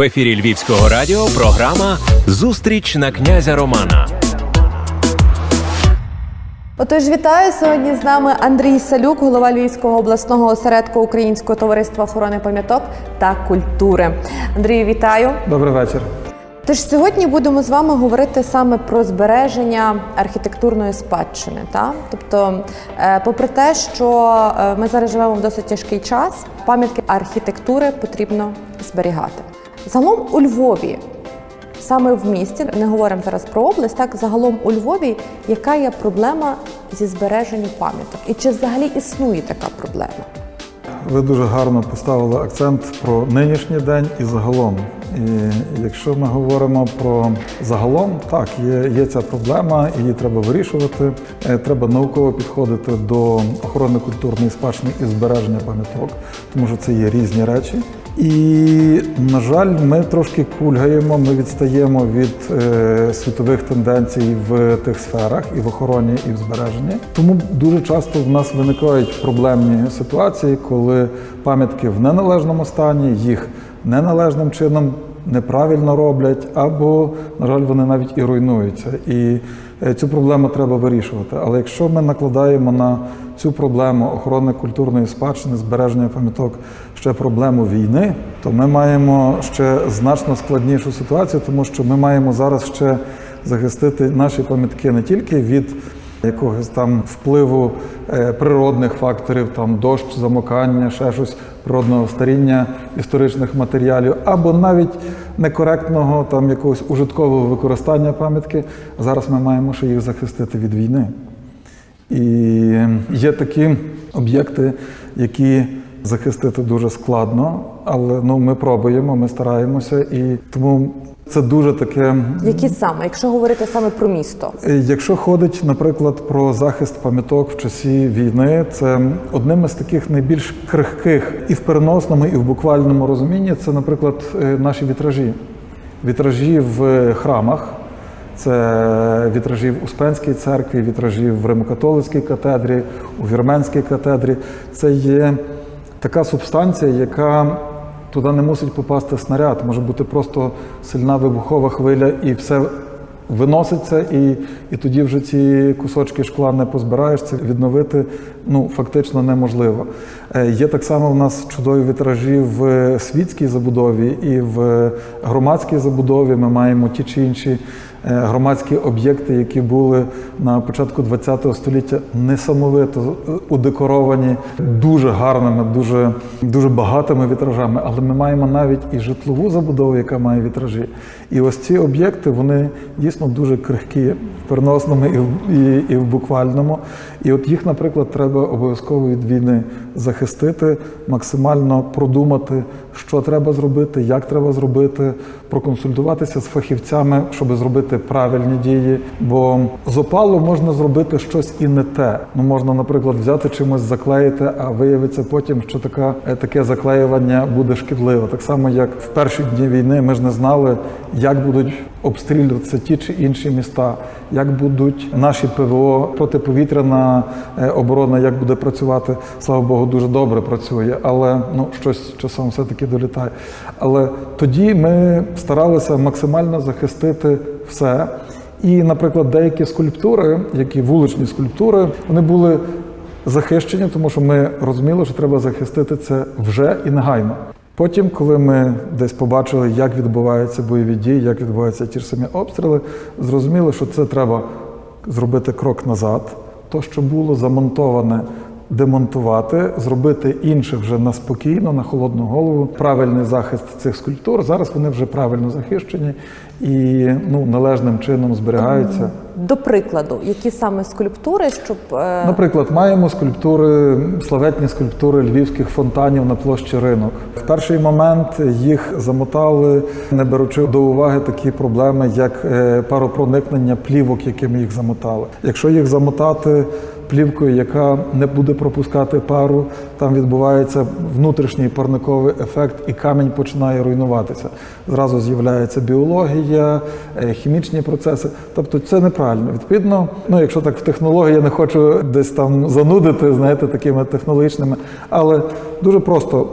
В ефірі Львівського радіо програма Зустріч на князя Романа. Отож, вітаю сьогодні з нами Андрій Салюк, голова Львівського обласного осередку Українського товариства охорони пам'яток та культури. Андрію, вітаю. Добрий вечір. Тож сьогодні будемо з вами говорити саме про збереження архітектурної спадщини. Та? Тобто, е, попри те, що е, ми зараз живемо в досить тяжкий час, пам'ятки архітектури потрібно зберігати. Загалом у Львові, саме в місті, не говоримо зараз про область, так загалом у Львові, яка є проблема зі збереженням пам'яток? І чи взагалі існує така проблема? Ви дуже гарно поставили акцент про нинішній день і загалом. І якщо ми говоримо про загалом, так є, є ця проблема, її треба вирішувати. Е, Треба науково підходити до охорони культурної спадщини і збереження пам'яток, тому що це є різні речі. І, на жаль, ми трошки кульгаємо, ми відстаємо від е, світових тенденцій в тих сферах і в охороні, і в збереженні. Тому дуже часто в нас виникають проблемні ситуації, коли пам'ятки в неналежному стані, їх неналежним чином неправильно роблять, або, на жаль, вони навіть і руйнуються. І е, цю проблему треба вирішувати. Але якщо ми накладаємо на цю проблему охорони культурної спадщини, збереження пам'яток ще проблему війни, то ми маємо ще значно складнішу ситуацію, тому що ми маємо зараз ще захистити наші пам'ятки не тільки від якогось там впливу е, природних факторів, там дощ, замокання, ще щось природного старіння історичних матеріалів, або навіть некоректного там якогось ужиткового використання пам'ятки. Зараз ми маємо ще їх захистити від війни. І є такі об'єкти, які захистити дуже складно, але ну ми пробуємо, ми стараємося, і тому це дуже таке. Які саме, якщо говорити саме про місто? Е, Якщо ходить, наприклад, про захист пам'яток в часі війни, це одним із таких найбільш крихких і в переносному, і в буквальному розумінні це, наприклад, е, наші вітражі. Вітражі в храмах. Це вітражі в Успенській церкві, вітражі в Римокатолицькій катедрі, у Вірменській катедрі. Це є така субстанція, яка туди не мусить попасти снаряд. Може бути просто сильна вибухова хвиля, і все виноситься, і, і тоді вже ці кусочки шкла не позбираєшся. Відновити ну, фактично неможливо. Е, Є так само в нас чудові вітражі в світській забудові і в громадській забудові. Ми маємо ті чи інші. Е, Громадські об'єкти, які були на початку ХХ століття несамовито е, удекоровані дуже гарними, дуже, дуже багатими вітражами, але ми маємо навіть і житлову забудову, яка має вітражі. І ось ці об'єкти вони дійсно дуже крихкі в переносному і в, і, і в буквальному. І от їх, наприклад, треба обов'язково від війни захистити, максимально продумати, що треба зробити, як треба зробити, проконсультуватися з фахівцями, щоб зробити правильні дії. Бо з опалу можна зробити щось і не те. Ну можна, наприклад, взяти чимось заклеїти, а виявиться потім, що така е, таке заклеювання буде шкідливо. Так само, як в перші дні війни, ми ж не знали, як будуть обстрілюватися ті чи інші міста, як будуть наші ПВО протиповітряна е, оборона, як буде працювати. Слава Богу, дуже добре працює, але ну щось часом все таки долітає. Але тоді ми старалися максимально захистити все. І, наприклад, деякі скульптури, які вуличні скульптури, вони були захищені, тому що ми розуміли, що треба захистити це вже і негайно. Потім, коли ми десь побачили, як відбуваються бойові дії, як відбуваються ті ж самі обстріли, зрозуміли, що це треба зробити крок назад. То, що було замонтоване, демонтувати, зробити інше вже на спокійно, на холодну голову. Правильний захист цих скульптур. Зараз вони вже правильно захищені і ну, належним чином зберігаються. До прикладу, які саме скульптури, щоб е, Наприклад, маємо скульптури, славетні скульптури львівських фонтанів на площі ринок. В перший момент їх замотали, не беручи до уваги такі проблеми, як е, паропроникнення плівок, якими їх замотали. Якщо їх замотати плівкою, яка не буде пропускати пару, там відбувається внутрішній парниковий ефект, і камінь починає руйнуватися. Зразу з'являється біологія, е, хімічні процеси. Тобто це неправильно. Відповідно, ну якщо так в технології я не хочу десь там занудити, знаєте, такими технологічними, але дуже просто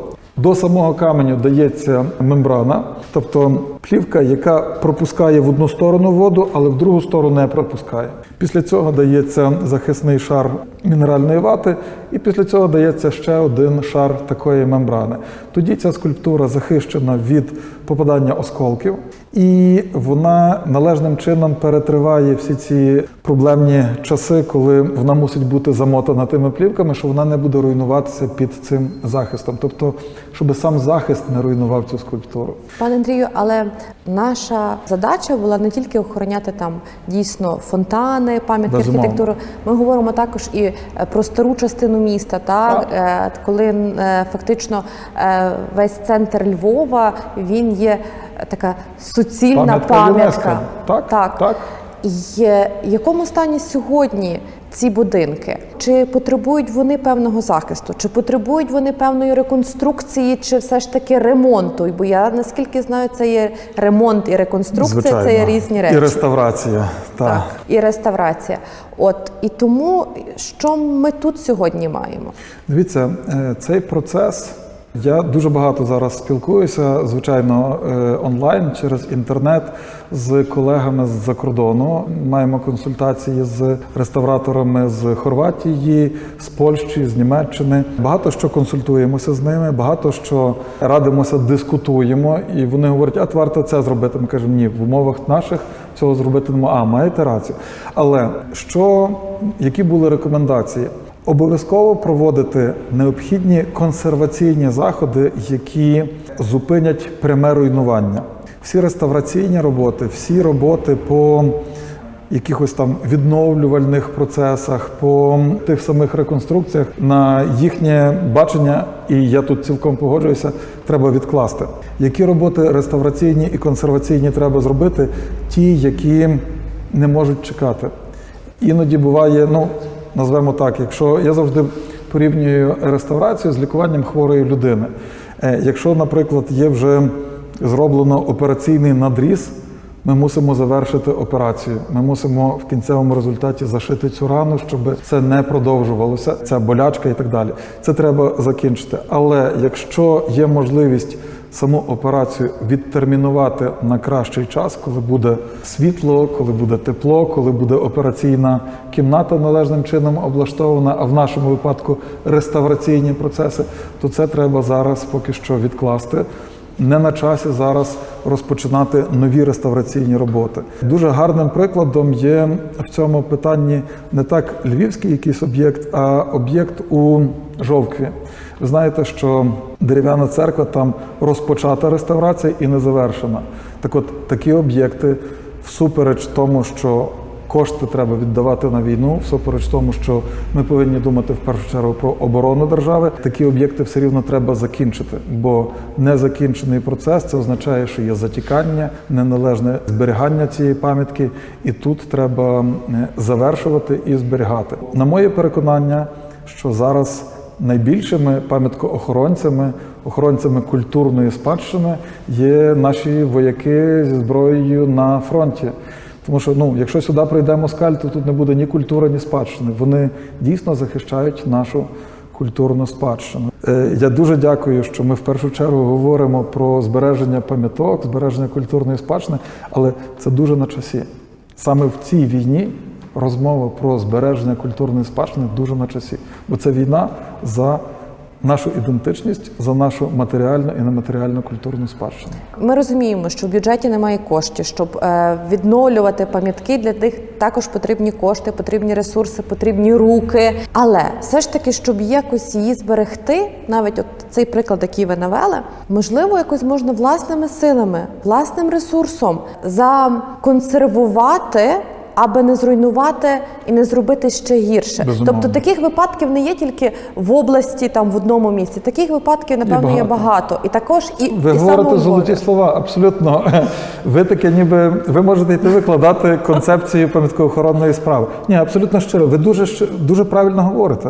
До самого каменю дається мембрана, тобто плівка, яка пропускає в одну сторону воду, але в другу сторону не пропускає. Після цього дається захисний шар мінеральної вати, і після цього дається ще один шар такої мембрани. Тоді ця скульптура захищена від попадання осколків, і вона належним чином перетриває всі ці проблемні часи, коли вона мусить бути замотана тими плівками, що вона не буде руйнуватися під цим захистом. Тобто, щоб сам захист не руйнував цю скульптуру. Пане Андрію, але наша задача була не тільки охороняти там дійсно фонтани, пам'ятки архітектури. Ми говоримо також і е, про стару частину міста, так, Так. Е, коли е, фактично весь центр Львова він є така суцільна Пам'ятка пам'ятка. Так, так. так. Є, в якому стані сьогодні ці будинки? Чи потребують вони певного захисту? Чи потребують вони певної реконструкції, чи все ж таки ремонту? Бо я наскільки знаю, це є ремонт і реконструкція, це є різні речі. І реставрація. Так. Так, і реставрація. От і тому що ми тут сьогодні маємо? Дивіться, е, цей процес. Я дуже багато зараз спілкуюся, звичайно, е, онлайн через інтернет з колегами з-за кордону. Маємо консультації з реставраторами з Хорватії, з Польщі, з Німеччини. Багато що консультуємося з ними, багато що радимося, дискутуємо, і вони говорять, а варто це зробити. Ми кажемо, ні, в умовах наших цього зробити не можна. А маєте рацію. Але що які були рекомендації? Обов'язково проводити необхідні консерваційні заходи, які зупинять пряме руйнування. Всі реставраційні роботи, всі роботи по якихось там відновлювальних процесах, по тих самих реконструкціях на їхнє бачення, і я тут цілком погоджуюся, треба відкласти. Які роботи реставраційні і консерваційні треба зробити? Ті, які не можуть чекати. Іноді буває, ну назвемо так, якщо я завжди порівнюю реставрацію з лікуванням хворої людини. Е, Якщо, наприклад, є вже зроблено операційний надріз, ми мусимо завершити операцію. Ми мусимо в кінцевому результаті зашити цю рану, щоб це не продовжувалося, ця болячка і так далі. Це треба закінчити. Але якщо є можливість саму операцію відтермінувати на кращий час, коли буде світло, коли буде тепло, коли буде операційна кімната належним чином облаштована, а в нашому випадку реставраційні процеси, то це треба зараз поки що відкласти. Не на часі зараз розпочинати нові реставраційні роботи. Дуже гарним прикладом є в цьому питанні не так львівський якийсь об'єкт, а об'єкт у Жовкві. Ви знаєте, що дерев'яна церква там розпочата реставрація і не завершена. Так от такі об'єкти, всупереч тому, що кошти треба віддавати на війну, всупереч тому, що ми повинні думати в першу чергу про оборону держави. Такі об'єкти все рівно треба закінчити, бо незакінчений процес це означає, що є затікання, неналежне зберігання цієї пам'ятки, і тут треба е, завершувати і зберігати. На моє переконання, що зараз найбільшими пам'яткоохоронцями, охоронцями культурної спадщини є наші вояки зі зброєю на фронті. Тому що ну, якщо сюди прийде москаль, то тут не буде ні культури, ні спадщини. Вони дійсно захищають нашу культурну спадщину. Е, Я дуже дякую, що ми в першу чергу говоримо про збереження пам'яток, збереження культурної спадщини, але це дуже на часі. Саме в цій війні розмова про збереження культурної спадщини дуже на часі, бо це війна за нашу ідентичність, за нашу матеріальну і нематеріальну культурну спадщину. Ми розуміємо, що в бюджеті немає коштів, щоб е, відновлювати пам'ятки. Для них також потрібні кошти, потрібні ресурси, потрібні руки. Але все ж таки, щоб якось її зберегти, навіть от цей приклад, який ви навели, можливо, якось можна власними силами, власним ресурсом законсервувати. Аби не зруйнувати і не зробити ще гірше, Безумовно. тобто таких випадків не є тільки в області, там в одному місці. Таких випадків напевно є багато. багато, і також і Ви і говорите золоті слова, абсолютно. Ви таке, ніби ви можете йти викладати концепцію пам'яткоохоронної справи. Ні, абсолютно щиро. Ви дуже дуже правильно говорите.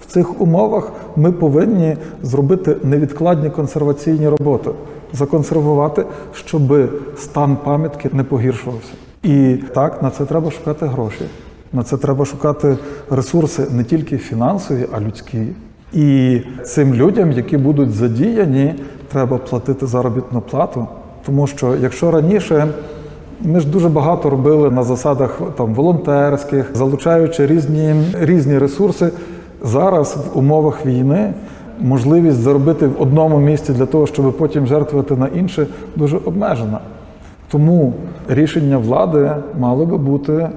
В цих умовах ми повинні зробити невідкладні консерваційні роботи, законсервувати, щоб стан пам'ятки не погіршувався. І так на це треба шукати гроші. На це треба шукати ресурси не тільки фінансові, а людські. І цим людям, які будуть задіяні, треба платити заробітну плату. Тому що якщо раніше ми ж дуже багато робили на засадах там волонтерських, залучаючи різні, різні ресурси, зараз в умовах війни можливість заробити в одному місці для того, щоб потім жертвувати на інше, дуже обмежена. Тому рішення влади мало би бути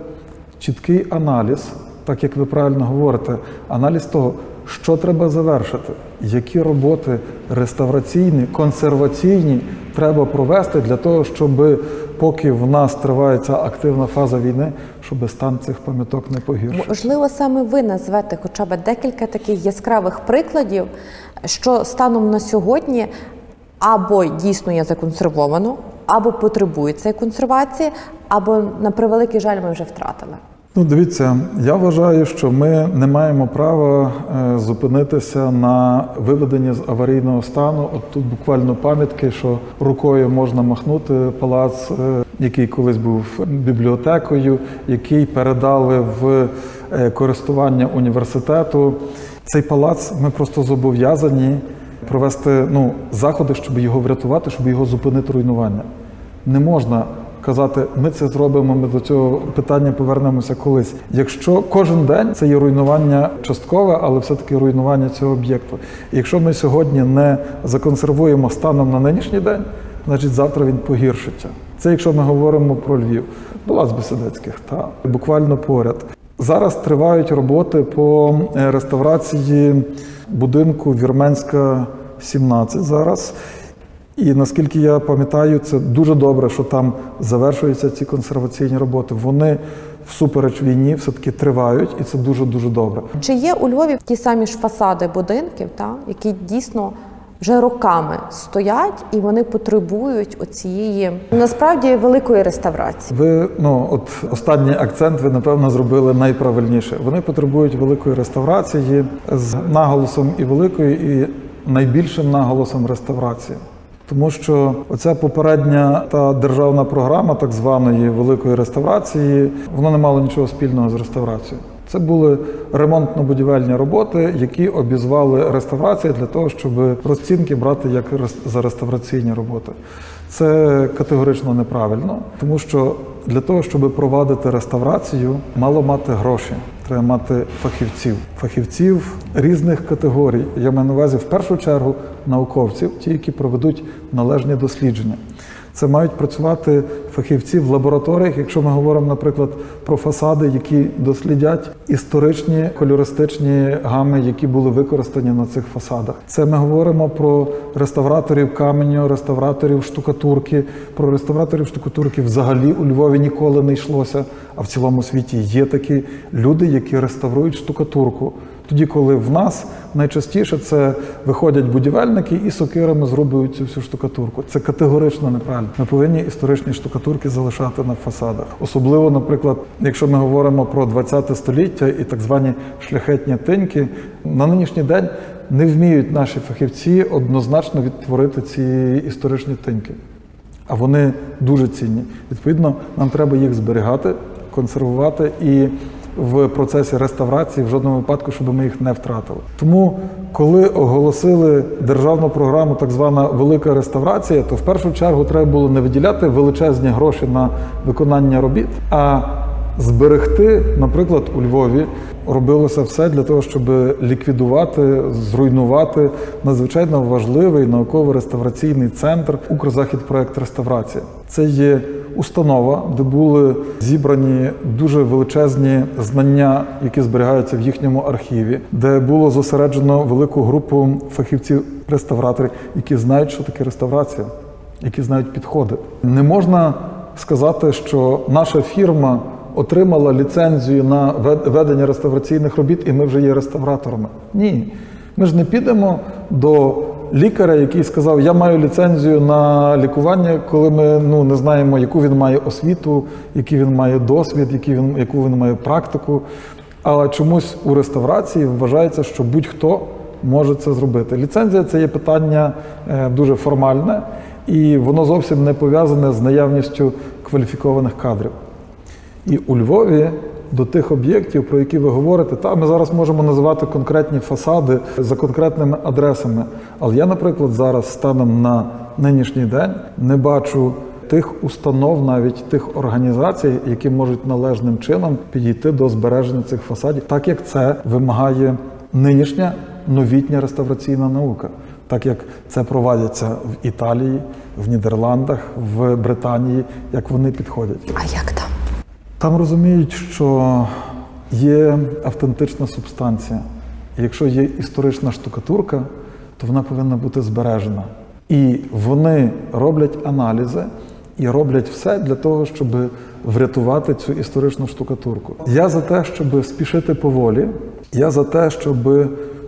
чіткий аналіз, так як ви правильно говорите, аналіз того, що треба завершити, які роботи реставраційні, консерваційні треба провести для того, щоб поки в нас триває ця активна фаза війни, щоб стан цих пам'яток не погіршився. Можливо, саме ви назвете хоча б декілька таких яскравих прикладів, що станом на сьогодні або дійсно є законсервовано, або потребує цієї консервації, або на превеликий жаль ми вже втратили. Ну, дивіться, я вважаю, що ми не маємо права е, зупинитися на виведенні з аварійного стану. От тут буквально пам'ятки, що рукою можна махнути палац, е, який колись був бібліотекою, який передали в е, користування університету. Цей палац ми просто зобов'язані провести ну, заходи, щоб його врятувати, щоб його зупинити руйнування. Не можна казати, ми це зробимо, ми до цього питання повернемося колись. Якщо кожен день це є руйнування часткове, але все-таки руйнування цього об'єкту. Якщо ми сьогодні не законсервуємо станом на нинішній день, значить завтра він погіршиться. Це якщо ми говоримо про Львів, Палац Беседецьких, та буквально поряд. Зараз тривають роботи по е, реставрації будинку Вірменська 17 зараз. І наскільки я пам'ятаю, це дуже добре, що там завершуються ці консерваційні роботи. Вони всупереч війні все-таки тривають, і це дуже дуже добре. Чи є у Львові ті самі ж фасади будинків, та, які дійсно вже роками стоять і вони потребують оцієї насправді великої реставрації? Ви ну от останній акцент ви напевно зробили найправильніше. Вони потребують великої реставрації з наголосом і великої, і найбільшим наголосом реставрації. Тому що оця попередня та державна програма так званої великої реставрації, вона не мала нічого спільного з реставрацією. Це були ремонтно-будівельні роботи, які обізвали реставрацію для того, щоб розцінки брати як за реставраційні роботи. Це категорично неправильно, тому що для того, щоб провадити реставрацію, мало мати гроші. Треба мати фахівців, фахівців різних категорій. Я маю на увазі в першу чергу науковців, ті, які проведуть належні дослідження. Це мають працювати фахівці в лабораторіях, якщо ми говоримо, наприклад, про фасади, які дослідять історичні кольористичні гами, які були використані на цих фасадах. Це ми говоримо про реставраторів каменю, реставраторів штукатурки. Про реставраторів штукатурки взагалі у Львові ніколи не йшлося. А в цілому світі є такі люди, які реставрують штукатурку. Тоді, коли в нас найчастіше це виходять будівельники і сокирами зроблюють цю всю штукатурку. Це категорично неправильно. Ми повинні історичні штукатурки залишати на фасадах. Особливо, наприклад, якщо ми говоримо про 20 століття і так звані шляхетні тиньки, на нинішній день не вміють наші фахівці однозначно відтворити ці історичні тиньки. А вони дуже цінні. Відповідно, нам треба їх зберігати, консервувати і в процесі реставрації в жодному випадку, щоб ми їх не втратили. Тому, коли оголосили державну програму, так звана велика реставрація, то в першу чергу треба було не виділяти величезні гроші на виконання робіт, а зберегти, наприклад, у Львові робилося все для того, щоб ліквідувати, зруйнувати надзвичайно важливий науково-реставраційний центр Укрзахідпроект реставрація. Це є установа, де були зібрані дуже величезні знання, які зберігаються в їхньому архіві, де було зосереджено велику групу фахівців-реставраторів, які знають, що таке реставрація, які знають підходи. Не можна сказати, що наша фірма отримала ліцензію на ведення реставраційних робіт, і ми вже є реставраторами. Ні. Ми ж не підемо до лікаря, який сказав, я маю ліцензію на лікування, коли ми ну, не знаємо, яку він має освіту, який він має досвід, який він, яку він має практику. Але чомусь у реставрації вважається, що будь-хто може це зробити. Ліцензія це є питання е, дуже формальне, і воно зовсім не пов'язане з наявністю кваліфікованих кадрів. І у Львові до тих об'єктів, про які ви говорите. Та ми зараз можемо називати конкретні фасади за конкретними адресами. Але я, наприклад, зараз станом на нинішній день не бачу тих установ, навіть тих організацій, які можуть належним чином підійти до збереження цих фасадів, так як це вимагає нинішня новітня реставраційна наука, так як це проводяться в Італії, в Нідерландах, в Британії, як вони підходять. А як там? Там розуміють, що є автентична субстанція. Якщо є історична штукатурка, то вона повинна бути збережена. І вони роблять аналізи і роблять все для того, щоб врятувати цю історичну штукатурку. Я за те, щоб спішити поволі. Я за те, щоб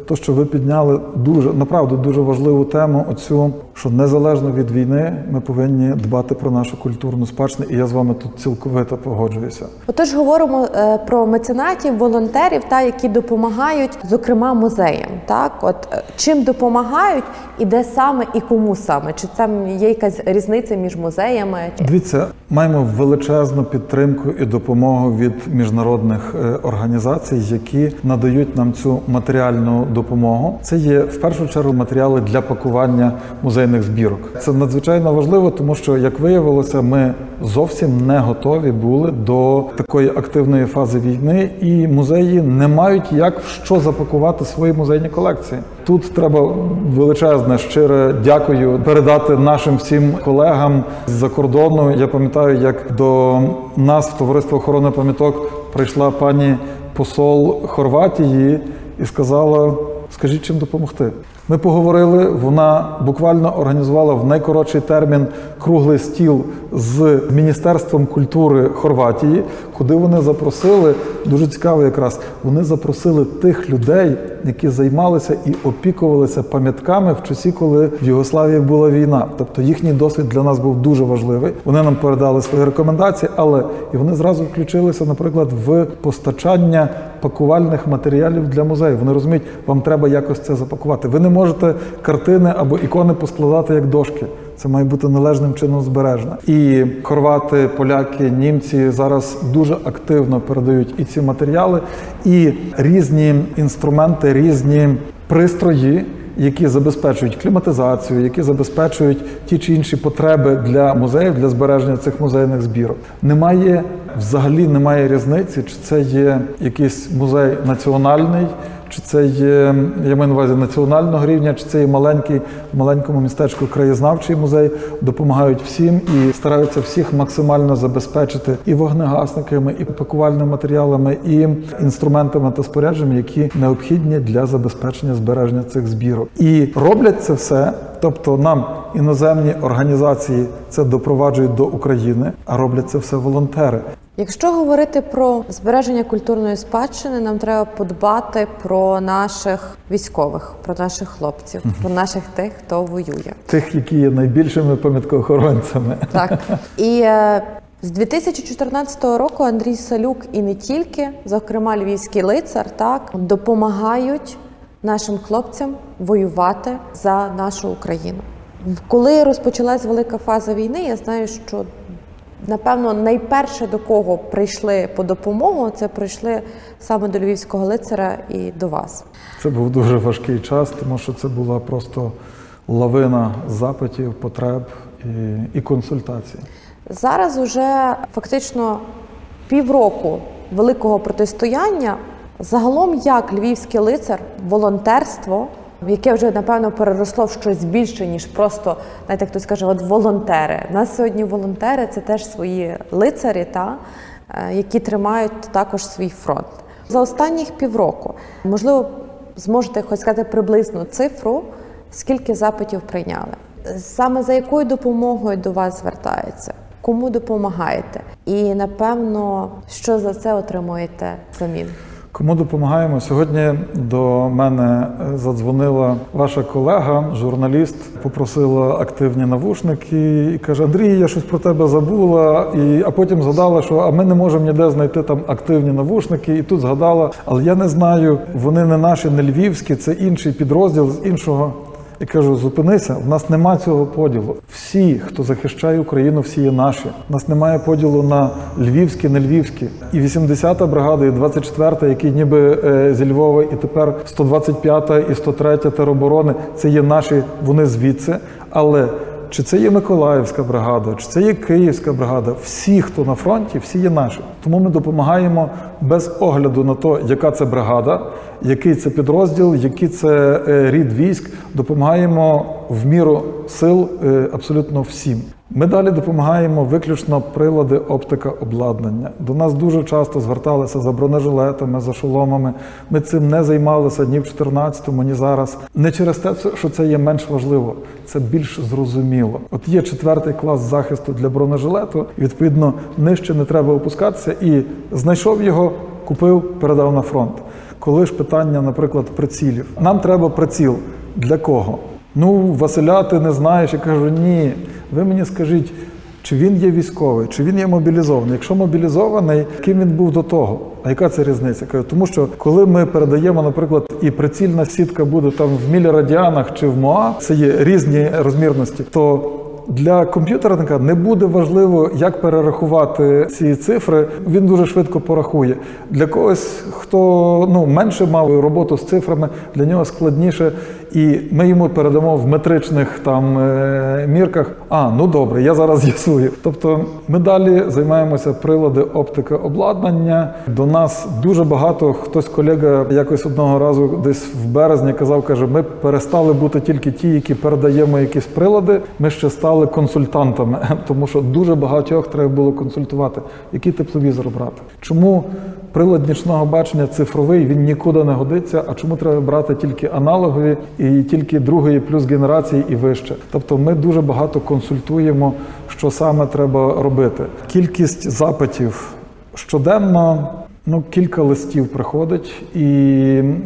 то, що ви підняли дуже направду дуже важливу тему, оцю, що незалежно від війни, ми повинні дбати про нашу культурну спадщину, і я з вами тут цілковито погоджуюся. Отож, говоримо е, про меценатів, волонтерів, та які допомагають, зокрема, музеям. Так, от е, чим допомагають, і де саме і кому саме? Чи там є якась різниця між музеями? Дивіться, маємо величезну підтримку і допомогу від міжнародних е, організацій, які надають нам цю матеріальну допомогу. Це є в першу чергу матеріали для пакування музейних збірок. Це надзвичайно важливо, тому що, як виявилося, ми зовсім не готові були до такої активної фази війни, і музеї не мають як в що запакувати свої музейні колекції. Тут треба величезне щире дякую передати нашим всім колегам з-за кордону. Я пам'ятаю, як до нас в товариство охорони пам'яток прийшла пані посол Хорватії і сказала: скажіть, чим допомогти. Ми поговорили. Вона буквально організувала в найкоротший термін круглий стіл з Міністерством культури Хорватії, куди вони запросили дуже цікаво, якраз вони запросили тих людей, які займалися і опікувалися пам'ятками в часі, коли в Югославії була війна. Тобто їхній досвід для нас був дуже важливий. Вони нам передали свої рекомендації, але і вони зразу включилися, наприклад, в постачання пакувальних матеріалів для музею. Вони розуміють, вам треба якось це запакувати. Ви не можете картини або ікони поскладати як дошки. Це має бути належним чином збережено. І хорвати, поляки, німці зараз дуже активно передають і ці матеріали, і різні інструменти, різні пристрої. Які забезпечують кліматизацію, які забезпечують ті чи інші потреби для музеїв для збереження цих музейних збірок. Немає взагалі немає різниці, чи це є якийсь музей національний, чи це є я маю на увазі національного рівня, чи це є маленький маленькому містечку краєзнавчий музей, допомагають всім і стараються всіх максимально забезпечити і вогнегасниками, і пакувальними матеріалами, і інструментами та спорядженнями, які необхідні для забезпечення збереження цих збірок. І роблять це все. Тобто нам іноземні організації це допроваджують до України, а роблять це все волонтери. Якщо говорити про збереження культурної спадщини, нам треба подбати про наших військових, про наших хлопців, про наших тих, хто воює. Тих, які є найбільшими пам'яткоохоронцями. Так і е, з 2014 року Андрій Салюк і не тільки, зокрема Львівський лицар, так допомагають нашим хлопцям воювати за нашу Україну. Коли розпочалась велика фаза війни, я знаю, що напевно найперше до кого прийшли по допомогу, це прийшли саме до львівського лицаря і до вас. Це був дуже важкий час, тому що це була просто лавина запитів, потреб і, і консультацій. Зараз уже фактично півроку великого протистояння. Загалом, як львівський лицар, волонтерство, яке вже напевно переросло в щось більше, ніж просто, знаєте, хтось каже, от волонтери. У нас сьогодні волонтери це теж свої лицарі, та, е, які тримають також свій фронт. За останніх півроку, можливо, зможете хоч сказати приблизну цифру, скільки запитів прийняли. Саме за якою допомогою до вас звертаються? Кому допомагаєте? І напевно, що за це отримуєте замін? Кому допомагаємо? Сьогодні до мене задзвонила ваша колега, журналіст, попросила активні навушники і каже: Андрій, я щось про тебе забула. І, а потім згадала, що а ми не можемо ніде знайти там активні навушники. І тут згадала, але я не знаю, вони не наші, не львівські, це інший підрозділ з іншого. Я кажу, зупинися, в нас нема цього поділу. Всі, хто захищає Україну, всі є наші. У нас немає поділу на львівські, не львівські. І 80-та бригада, і 24-та, які ніби е, зі Львова, і тепер 125-та і 103-та тероборони. Це є наші, вони звідси. Але чи це є Миколаївська бригада, чи це є Київська бригада, всі, хто на фронті, всі є наші. Тому ми допомагаємо без огляду на те, яка це бригада, який це підрозділ, який це е, рід військ. Допомагаємо в міру сил е, абсолютно всім. Ми далі допомагаємо виключно прилади, оптика, обладнання. До нас дуже часто зверталися за бронежилетами, за шоломами. Ми цим не займалися ні в 14-му, ні зараз. Не через те, що це є менш важливо, це більш зрозуміло. От є четвертий клас захисту для бронежилету, відповідно нижче не треба опускатися. І знайшов його, купив, передав на фронт. Коли ж питання, наприклад, прицілів, нам треба приціл для кого? Ну, Василя, ти не знаєш. Я кажу, ні. Ви мені скажіть, чи він є військовий, чи він є мобілізований. Якщо мобілізований, ким він був до того? А яка це різниця? Кажу, тому що коли ми передаємо, наприклад, і прицільна сітка буде там в мілірадіанах чи в МОА, це є різні розмірності, то для комп'ютерника не буде важливо, як перерахувати ці цифри. Він дуже швидко порахує. Для когось, хто ну менше мав роботу з цифрами, для нього складніше, і ми йому передамо в метричних там е, мірках. А ну добре, я зараз з'ясую. Тобто, ми далі займаємося прилади оптика обладнання. До нас дуже багато. Хтось колега якось одного разу, десь в березні, казав, каже: ми перестали бути тільки ті, які передаємо якісь прилади. Ми ще стали консультантами, тому що дуже багатьох треба було консультувати, який тепловізор брати. Чому прилад нічного бачення цифровий він нікуди не годиться? А чому треба брати тільки аналогові і тільки другої плюс генерації і вище? Тобто, ми дуже багато консультуємо, що саме треба робити. Кількість запитів щоденно. Ну, кілька листів приходить, і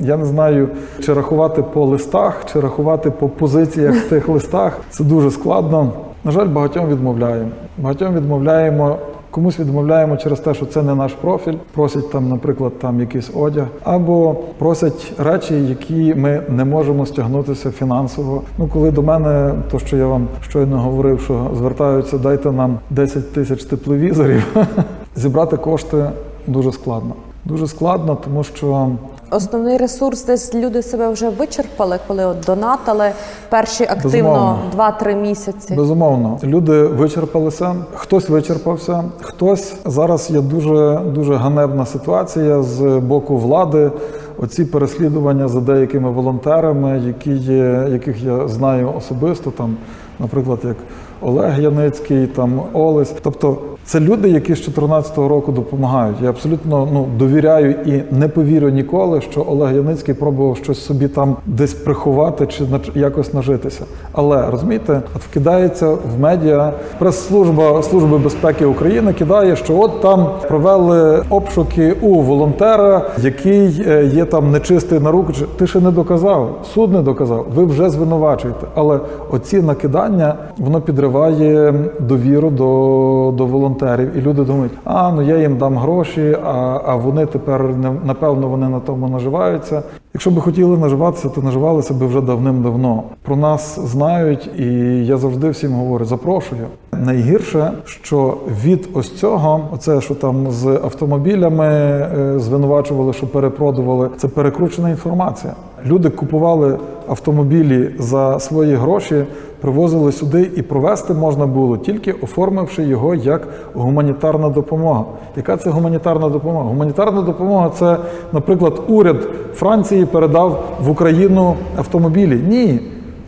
я не знаю, чи рахувати по листах, чи рахувати по позиціях в тих листах. Це дуже складно. На жаль, багатьом відмовляємо. Багатьом відмовляємо. Комусь відмовляємо через те, що це не наш профіль, просять там, наприклад, там якийсь одяг, або просять речі, які ми не можемо стягнутися фінансово. Ну, коли до мене, то що я вам щойно говорив, що звертаються, дайте нам 10 тисяч тепловізорів, зібрати кошти дуже складно. Дуже складно, тому що Основний ресурс десь люди себе вже вичерпали, коли от донатили перші активно Безумовно. 2-3 місяці. Безумовно, люди вичерпалися, хтось вичерпався, хтось зараз є дуже дуже ганебна ситуація з боку влади. Оці переслідування за деякими волонтерами, які є, яких я знаю особисто, там, наприклад, як Олег Яницький, там Олесь. Тобто це люди, які з 2014 року допомагають. Я абсолютно ну довіряю і не повірю ніколи, що Олег Яницький пробував щось собі там десь приховати чи якось нажитися. Але розумієте, от вкидається в медіа прес-служба Служби безпеки України кидає, що от там провели обшуки у волонтера, який е, є там нечистий на руку. Ти ще не доказав, суд не доказав. Ви вже звинувачуєте. Але оці накидання воно підриває довіру до, до волонтерів, і люди думають, а ну я їм дам гроші, а, а вони тепер напевно вони на тому наживаються. Якщо би хотіли наживатися, то наживалися би вже давним-давно. Про нас знають, і я завжди всім говорю: запрошую. Найгірше, що від ось цього, оце що там з автомобілями е, звинувачували, що перепродували, це перекручена інформація. Люди купували автомобілі за свої гроші, привозили сюди, і провести можна було тільки оформивши його як гуманітарна допомога. Яка це гуманітарна допомога? Гуманітарна допомога це, наприклад, уряд Франції передав в Україну автомобілі. Ні.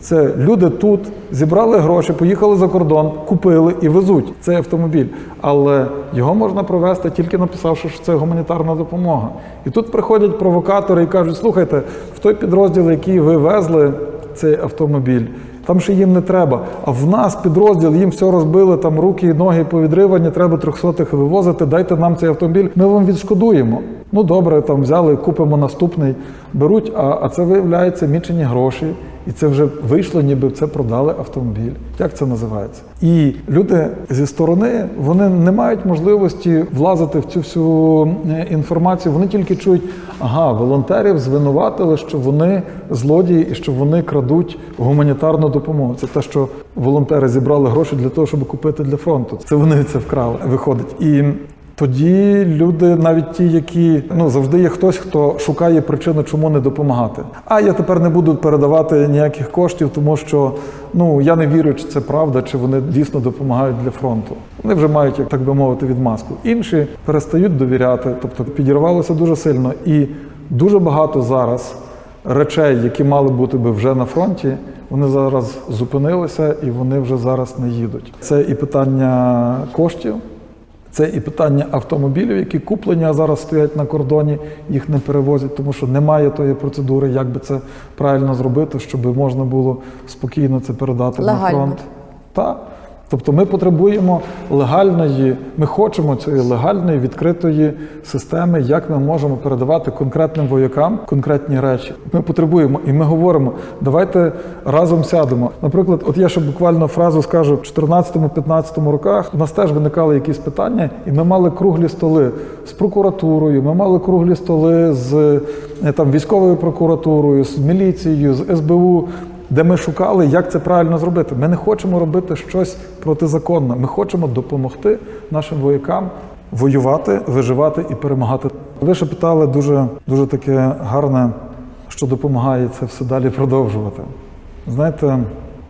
Це люди тут зібрали гроші, поїхали за кордон, купили і везуть цей автомобіль. Але його можна провести тільки написавши, що це гуманітарна допомога. І тут приходять провокатори і кажуть: слухайте, в той підрозділ, який ви везли цей автомобіль, там ще їм не треба. А в нас підрозділ, їм все розбили, там руки і ноги повідривані, треба трьохсотих вивозити, дайте нам цей автомобіль, ми вам відшкодуємо. Ну добре, там взяли, купимо наступний, беруть, а, а це виявляється мічені гроші. І це вже вийшло, ніби це продали автомобіль. Як це називається? І люди зі сторони вони не мають можливості влазити в цю всю е, інформацію. Вони тільки чують, ага, волонтерів звинуватили, що вони злодії і що вони крадуть гуманітарну допомогу. Це те, що волонтери зібрали гроші для того, щоб купити для фронту. Це вони це вкрали. Виходить і. Тоді люди, навіть ті, які ну завжди є хтось, хто шукає причину, чому не допомагати. А я тепер не буду передавати ніяких коштів, тому що ну я не вірю, чи це правда, чи вони дійсно допомагають для фронту. Вони вже мають, як так би мовити, відмазку. Інші перестають довіряти, тобто підірвалося дуже сильно, і дуже багато зараз речей, які мали бути би вже на фронті. Вони зараз зупинилися і вони вже зараз не їдуть. Це і питання коштів. Це і питання автомобілів, які куплені, а зараз стоять на кордоні, їх не перевозять, тому що немає тої процедури, як би це правильно зробити, щоб можна було спокійно це передати Легально. на фронт. Так. Тобто ми потребуємо легальної, ми хочемо цієї легальної відкритої системи, як ми можемо передавати конкретним воякам конкретні речі. Ми потребуємо, і ми говоримо, давайте разом сядемо. Наприклад, от я ще буквально фразу скажу: в 14-15 роках у нас теж виникали якісь питання, і ми мали круглі столи з прокуратурою, ми мали круглі столи з е, там військовою прокуратурою, з міліцією, з СБУ де ми шукали, як це правильно зробити. Ми не хочемо робити щось протизаконне. Ми хочемо допомогти нашим воякам воювати, виживати і перемагати. Ви ще питали дуже, дуже таке гарне, що допомагає це все далі продовжувати. Знаєте,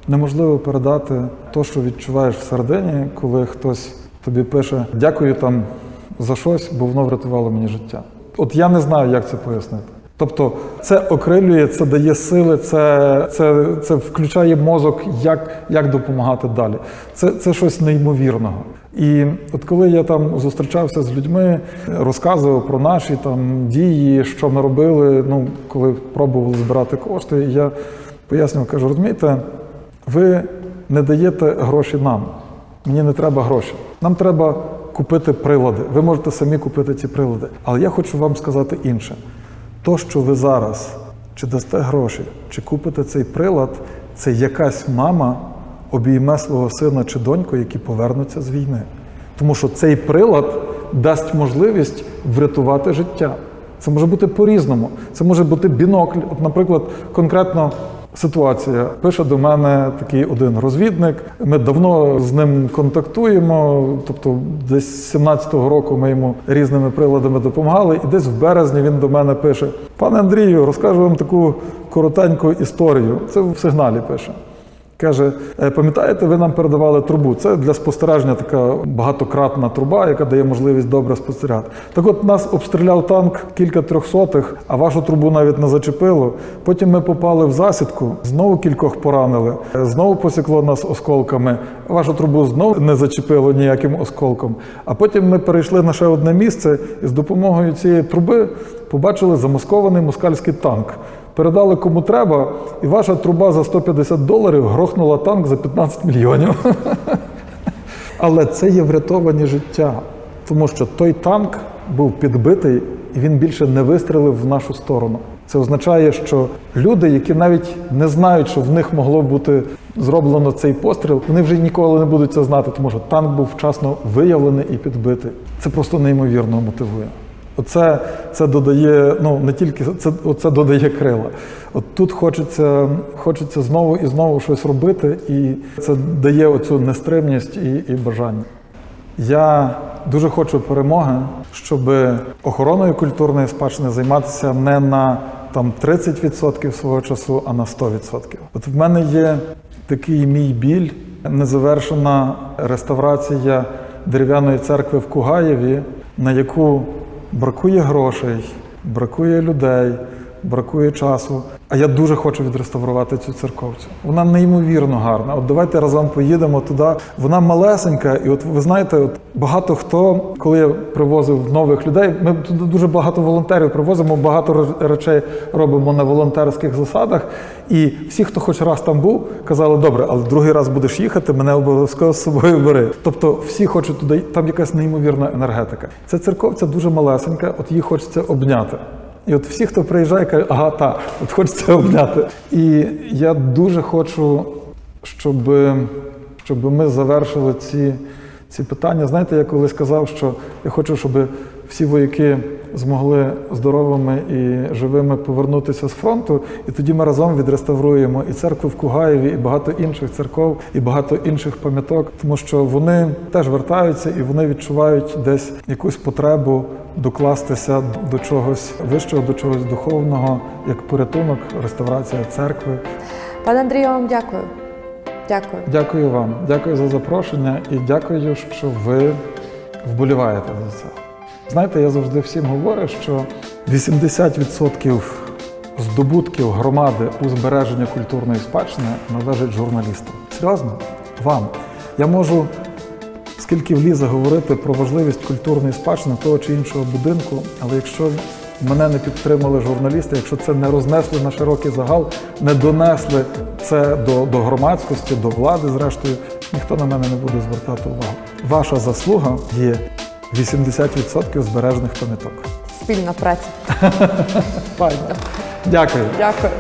неможливо передати те, що відчуваєш всередині, коли хтось тобі пише Дякую там за щось, бо воно врятувало мені життя. От я не знаю, як це пояснити. Тобто це окрилює, це дає сили, це це, це включає мозок, як як допомагати далі. Це це щось неймовірного. І от коли я там зустрічався з людьми, розказував про наші там дії, що ми робили, ну коли пробували збирати кошти, я пояснював, кажу, розумієте, ви не даєте гроші нам. Мені не треба гроші. Нам треба купити прилади. Ви можете самі купити ці прилади. Але я хочу вам сказати інше. То, що ви зараз чи дасте гроші, чи купите цей прилад, це якась мама обійме свого сина чи доньку, які повернуться з війни. Тому що цей прилад дасть можливість врятувати життя. Це може бути по-різному. Це може бути бінокль. От, наприклад, конкретно ситуація. Пише до мене такий один розвідник. Ми давно з ним контактуємо. Тобто, десь 17-го року ми йому різними приладами допомагали, і десь в березні він до мене пише: Пане Андрію, розкажу вам таку коротеньку історію. Це в сигналі пише. Каже, «Е, пам'ятаєте, ви нам передавали трубу. Це для спостереження така багатократна труба, яка дає можливість добре спостерігати. Так от нас обстріляв танк кілька трьохсотих, а вашу трубу навіть не зачепило. Потім ми попали в засідку, знову кількох поранили, е, знову посікло нас осколками. Вашу трубу знову не зачепило ніяким осколком. А потім ми перейшли на ще одне місце і з допомогою цієї труби побачили замаскований москальський танк передали кому треба, і ваша труба за 150 доларів грохнула танк за 15 мільйонів. Але це є врятовані життя, тому що той танк був підбитий і він більше не вистрілив в нашу сторону. Це означає, що люди, які навіть не знають, що в них могло бути зроблено цей постріл, вони вже ніколи не будуть це знати, тому що танк був вчасно виявлений і підбитий. Це просто неймовірно мотивує. Оце це додає, ну не тільки це оце додає крила. От тут хочеться хочеться знову і знову щось робити, і це дає оцю нестримність і, і бажання. Я дуже хочу перемоги, щоб охороною культурної спадщини займатися не на там 30% свого часу, а на 100%. От в мене є такий мій біль, незавершена реставрація дерев'яної церкви в Кугаєві, на яку бракує грошей, бракує людей, бракує часу. А я дуже хочу відреставрувати цю церковцю. Вона неймовірно гарна. От давайте разом поїдемо туди. Вона малесенька, і от ви знаєте, от багато хто, коли я привозив нових людей, ми туди дуже багато волонтерів привозимо, багато речей робимо на волонтерських засадах. І всі, хто хоч раз там був, казали, добре, але другий раз будеш їхати, мене обов'язково з собою бери. Тобто всі хочуть туди, там якась неймовірна енергетика. Ця церковця дуже малесенька, от її хочеться обняти. І от всі, хто приїжджає, кажуть, ага, та, от хочеться обняти. І я дуже хочу, щоб, щоб ми завершили ці, ці питання. Знаєте, я колись сказав, що я хочу, щоб всі вояки змогли здоровими і живими повернутися з фронту, і тоді ми разом відреставруємо і церкву в Кугаєві, і багато інших церков, і багато інших пам'яток, тому що вони теж вертаються і вони відчувають десь якусь потребу докластися до чогось вищого, до чогось духовного, як порятунок, реставрація церкви. Пане Андрію, я вам дякую. Дякую. Дякую вам, дякую за запрошення і дякую, що ви вболіваєте за це. Знаєте, я завжди всім говорю, що 80% здобутків громади у збереженні культурної спадщини належить журналістам. Серйозно, вам. Я можу скільки влізе говорити про важливість культурної спадщини того чи іншого будинку, але якщо мене не підтримали журналісти, якщо це не рознесли на широкий загал, не донесли це до, до громадськості, до влади, зрештою, ніхто на мене не буде звертати увагу. Ваша заслуга є 80% збережених пам'яток. Спільна праця. Файно. Дякую. Дякую.